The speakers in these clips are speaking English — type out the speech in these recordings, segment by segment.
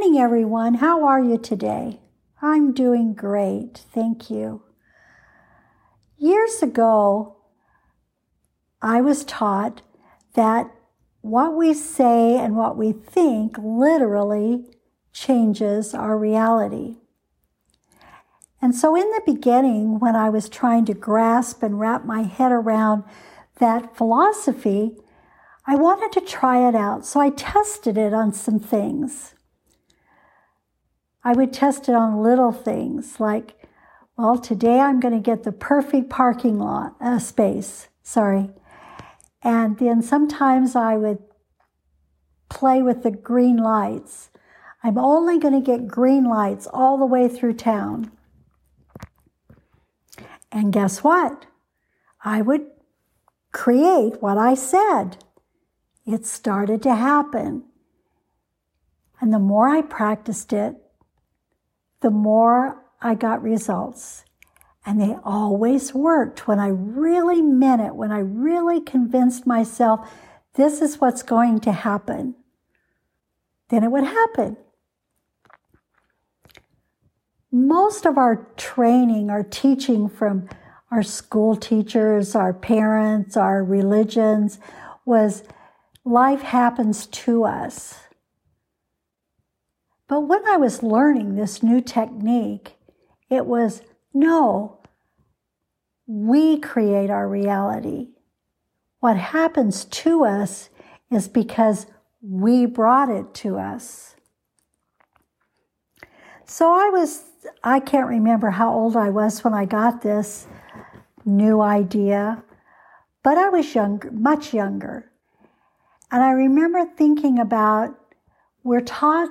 morning, everyone. How are you today? I'm doing great. Thank you. Years ago, I was taught that what we say and what we think literally changes our reality. And so, in the beginning, when I was trying to grasp and wrap my head around that philosophy, I wanted to try it out. So, I tested it on some things. I would test it on little things like, well, today I'm going to get the perfect parking lot uh, space. Sorry. And then sometimes I would play with the green lights. I'm only going to get green lights all the way through town. And guess what? I would create what I said. It started to happen. And the more I practiced it, the more I got results. And they always worked when I really meant it, when I really convinced myself this is what's going to happen. Then it would happen most of our training, our teaching from our school teachers, our parents, our religions was life happens to us. But when I was learning this new technique, it was no, we create our reality. What happens to us is because we brought it to us. So I was I can't remember how old I was when I got this new idea, but I was younger, much younger. And I remember thinking about we're taught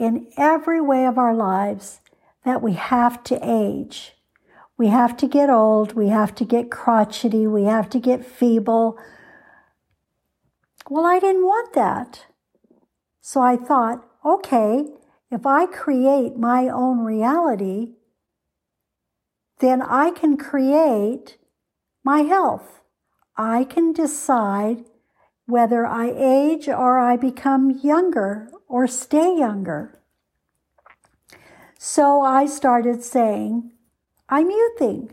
in every way of our lives that we have to age. We have to get old. We have to get crotchety. We have to get feeble. Well, I didn't want that. So I thought, okay, if I create my own reality, then I can create my health. I can decide whether I age or I become younger or stay younger. So I started saying, I'm youthing.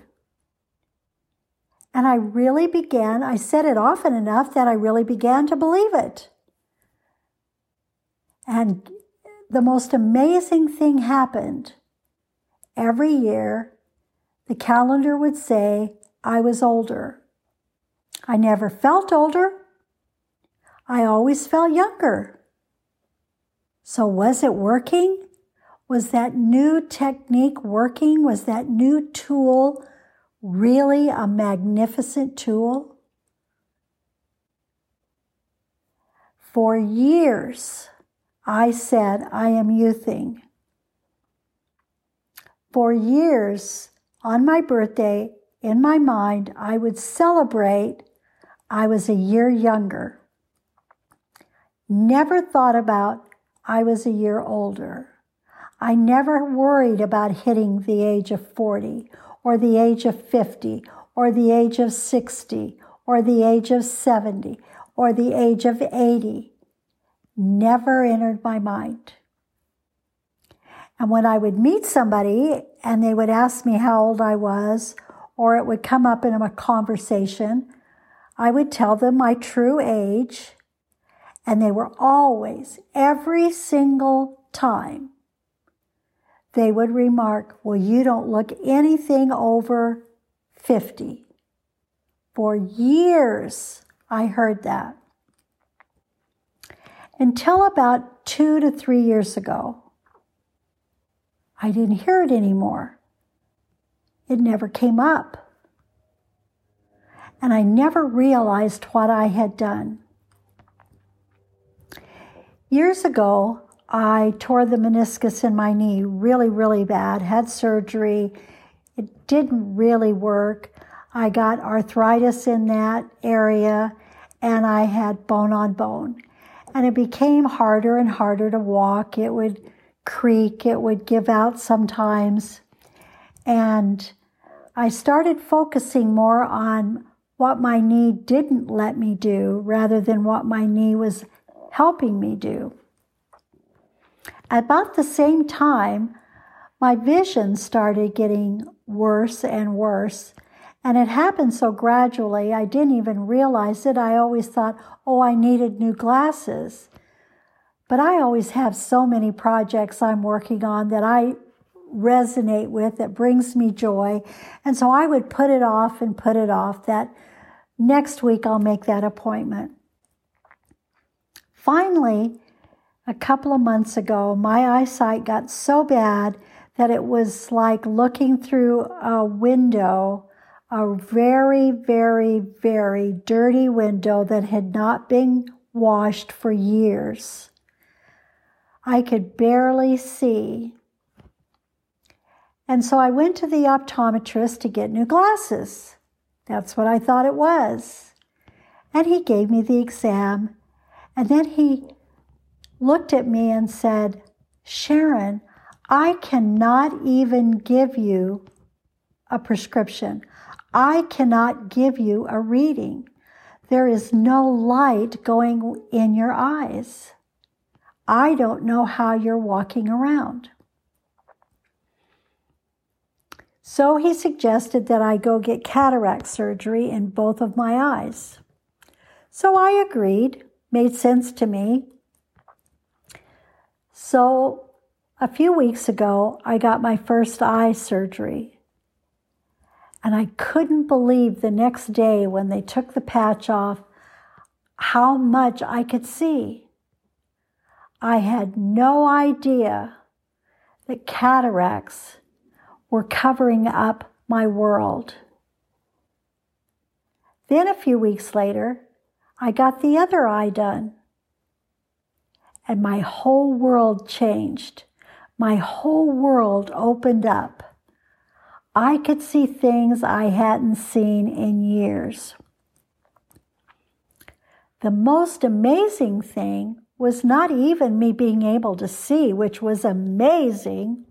And I really began, I said it often enough that I really began to believe it. And the most amazing thing happened. Every year, the calendar would say I was older. I never felt older. I always felt younger. So, was it working? Was that new technique working? Was that new tool really a magnificent tool? For years, I said, I am youthing. For years, on my birthday, in my mind, I would celebrate I was a year younger. Never thought about I was a year older. I never worried about hitting the age of 40 or the age of 50 or the age of 60 or the age of 70 or the age of 80 never entered my mind. And when I would meet somebody and they would ask me how old I was, or it would come up in a conversation, I would tell them my true age. And they were always, every single time, they would remark, Well, you don't look anything over 50. For years, I heard that until about two to three years ago. I didn't hear it anymore. It never came up. And I never realized what I had done. Years ago, I tore the meniscus in my knee really, really bad, had surgery. It didn't really work. I got arthritis in that area and I had bone on bone. And it became harder and harder to walk. It would creak, it would give out sometimes. And I started focusing more on what my knee didn't let me do rather than what my knee was helping me do. About the same time, my vision started getting worse and worse. And it happened so gradually, I didn't even realize it. I always thought, oh, I needed new glasses. But I always have so many projects I'm working on that I resonate with, that brings me joy. And so I would put it off and put it off that next week I'll make that appointment. Finally, a couple of months ago, my eyesight got so bad that it was like looking through a window, a very, very, very dirty window that had not been washed for years. I could barely see. And so I went to the optometrist to get new glasses. That's what I thought it was. And he gave me the exam. And then he looked at me and said, Sharon, I cannot even give you a prescription. I cannot give you a reading. There is no light going in your eyes. I don't know how you're walking around. So he suggested that I go get cataract surgery in both of my eyes. So I agreed, made sense to me. So a few weeks ago, I got my first eye surgery. And I couldn't believe the next day when they took the patch off how much I could see. I had no idea that cataracts were covering up my world. Then a few weeks later, I got the other eye done. And my whole world changed. My whole world opened up. I could see things I hadn't seen in years. The most amazing thing was not even me being able to see, which was amazing.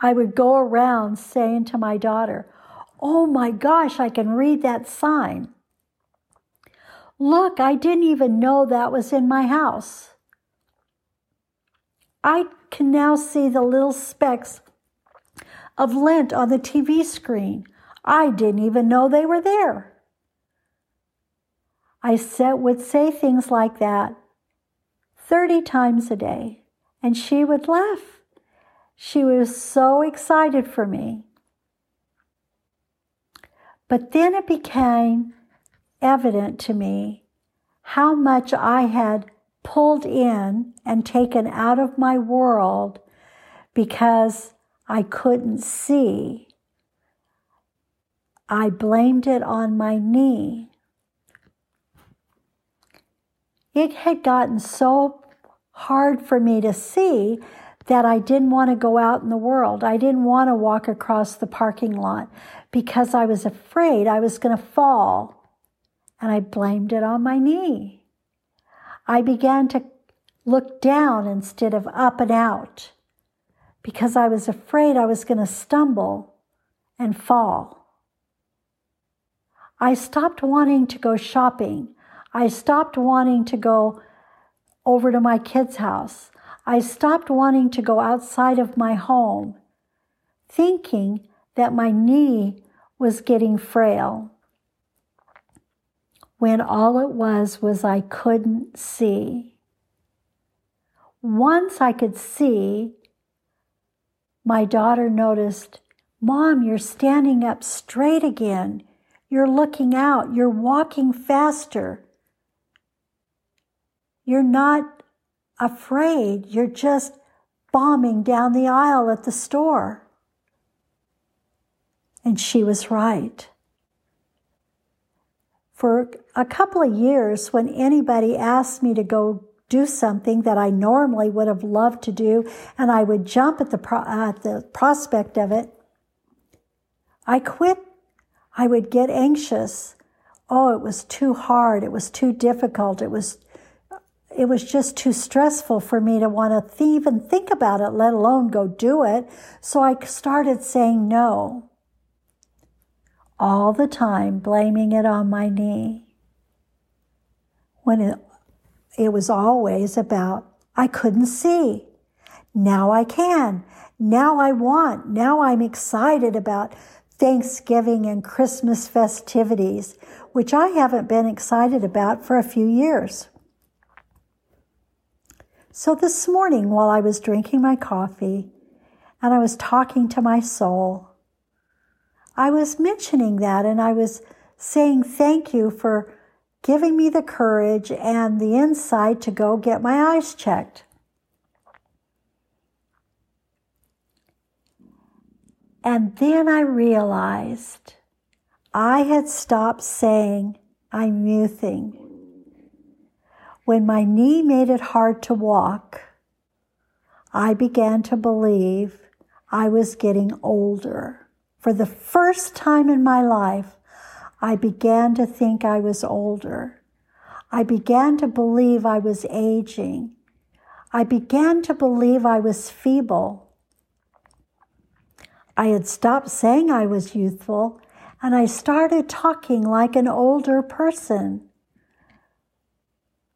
I would go around saying to my daughter, Oh my gosh, I can read that sign. Look, I didn't even know that was in my house. I can now see the little specks of lint on the TV screen. I didn't even know they were there. I would say things like that 30 times a day, and she would laugh. She was so excited for me. But then it became evident to me how much I had pulled in and taken out of my world because I couldn't see. I blamed it on my knee. It had gotten so hard for me to see that I didn't want to go out in the world. I didn't want to walk across the parking lot because I was afraid I was going to fall. And I blamed it on my knee. I began to look down instead of up and out because I was afraid I was going to stumble and fall. I stopped wanting to go shopping. I stopped wanting to go over to my kid's house. I stopped wanting to go outside of my home, thinking that my knee was getting frail, when all it was was I couldn't see. Once I could see, my daughter noticed, Mom, you're standing up straight again. You're looking out. You're walking faster. You're not afraid. You're just bombing down the aisle at the store. And she was right. For a couple of years, when anybody asked me to go do something that I normally would have loved to do, and I would jump at the, pro- at the prospect of it, I quit. I would get anxious. Oh, it was too hard. It was too difficult. It was it was just too stressful for me to want to even think about it, let alone go do it. So I started saying no. All the time, blaming it on my knee. When it, it was always about I couldn't see. Now I can. Now I want. Now I'm excited about Thanksgiving and Christmas festivities, which I haven't been excited about for a few years. So this morning, while I was drinking my coffee and I was talking to my soul, I was mentioning that and I was saying thank you for giving me the courage and the insight to go get my eyes checked. And then I realized I had stopped saying, I'm youthing. When my knee made it hard to walk, I began to believe I was getting older. For the first time in my life, I began to think I was older. I began to believe I was aging. I began to believe I was feeble. I had stopped saying I was youthful and I started talking like an older person.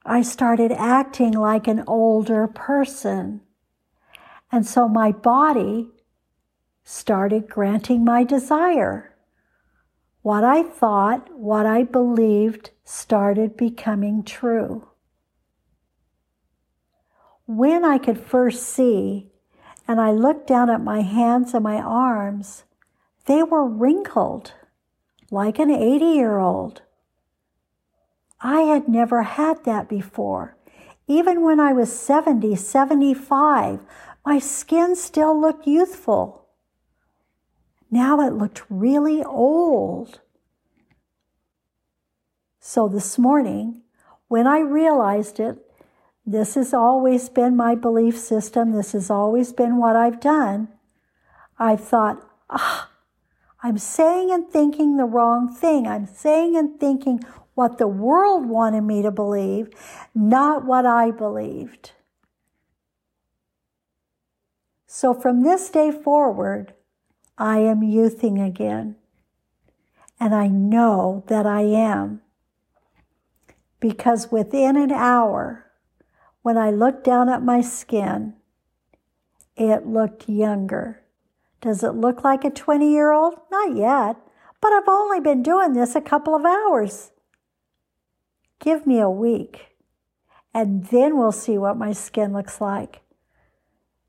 I started acting like an older person. And so my body started granting my desire. What I thought, what I believed started becoming true. When I could first see and I looked down at my hands and my arms. They were wrinkled like an 80 year old. I had never had that before. Even when I was 70, 75, my skin still looked youthful. Now it looked really old. So this morning, when I realized it, this has always been my belief system. This has always been what I've done. I've thought, ah, I'm saying and thinking the wrong thing. I'm saying and thinking what the world wanted me to believe, not what I believed. So from this day forward, I am youthing again. And I know that I am. Because within an hour, when I looked down at my skin, it looked younger. Does it look like a 20 year old? Not yet, but I've only been doing this a couple of hours. Give me a week, and then we'll see what my skin looks like.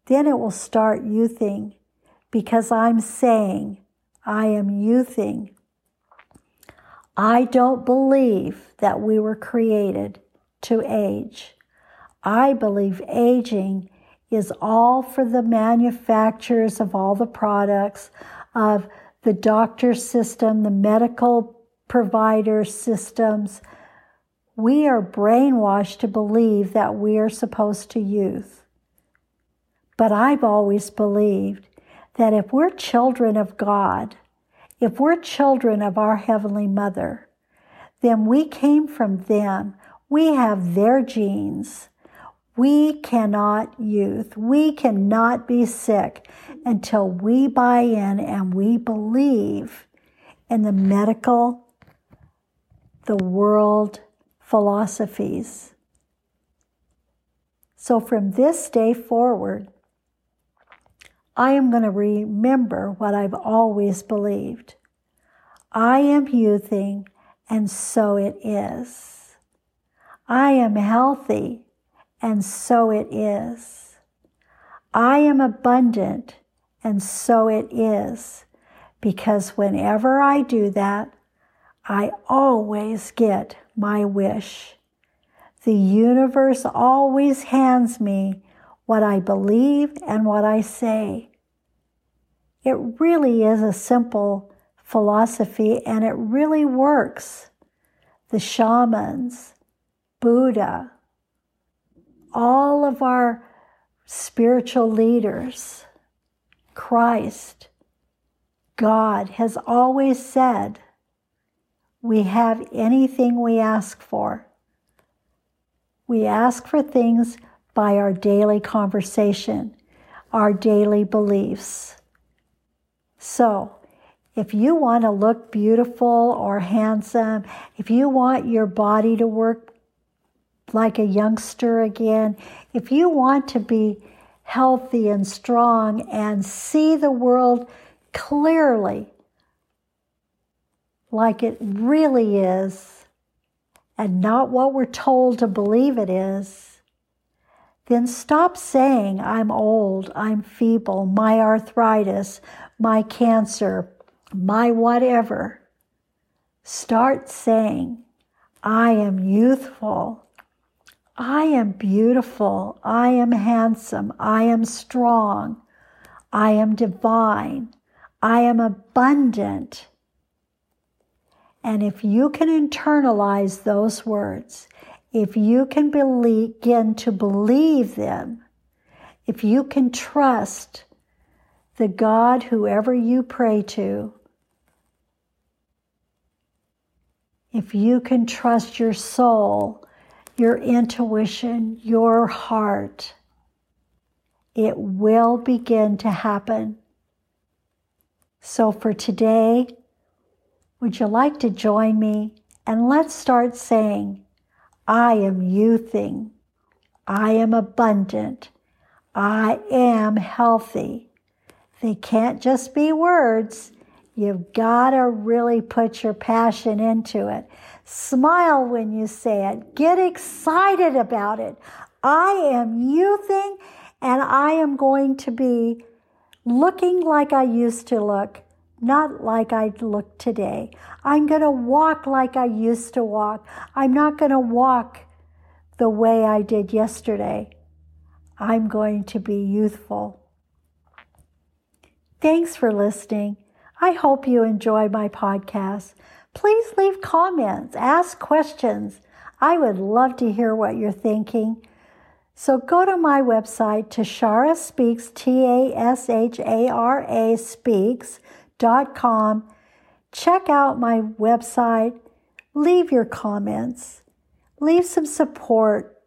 Then it will start youthing because I'm saying I am youthing. I don't believe that we were created to age. I believe aging is all for the manufacturers of all the products, of the doctor system, the medical provider systems. We are brainwashed to believe that we are supposed to youth. But I've always believed that if we're children of God, if we're children of our Heavenly Mother, then we came from them. We have their genes. We cannot youth. We cannot be sick until we buy in and we believe in the medical, the world philosophies. So from this day forward, I am going to remember what I've always believed. I am youthing, and so it is. I am healthy, and so it is. I am abundant, and so it is, because whenever I do that, I always get my wish. The universe always hands me what I believe and what I say. It really is a simple philosophy and it really works. The shamans, Buddha, all of our spiritual leaders, Christ, God has always said, we have anything we ask for. We ask for things by our daily conversation, our daily beliefs. So, if you want to look beautiful or handsome, if you want your body to work like a youngster again, if you want to be healthy and strong and see the world clearly like it really is and not what we're told to believe it is, then stop saying, I'm old, I'm feeble, my arthritis, my cancer, my whatever. Start saying, I am youthful. I am beautiful. I am handsome. I am strong. I am divine. I am abundant. And if you can internalize those words, if you can begin to believe them, if you can trust the God, whoever you pray to, if you can trust your soul, your intuition, your heart, it will begin to happen. So for today, would you like to join me? And let's start saying, I am youthing. I am abundant. I am healthy. They can't just be words. You've got to really put your passion into it. Smile when you say it. Get excited about it. I am youthing and I am going to be looking like I used to look, not like I look today. I'm going to walk like I used to walk. I'm not going to walk the way I did yesterday. I'm going to be youthful. Thanks for listening. I hope you enjoy my podcast. Please leave comments, ask questions. I would love to hear what you're thinking. So go to my website, Tashara Speaks, T A S H A R A Speaks.com. Check out my website, leave your comments, leave some support,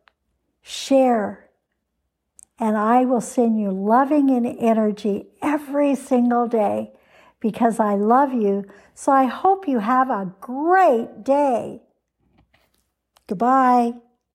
share, and I will send you loving and energy every single day because I love you. So I hope you have a great day. Goodbye.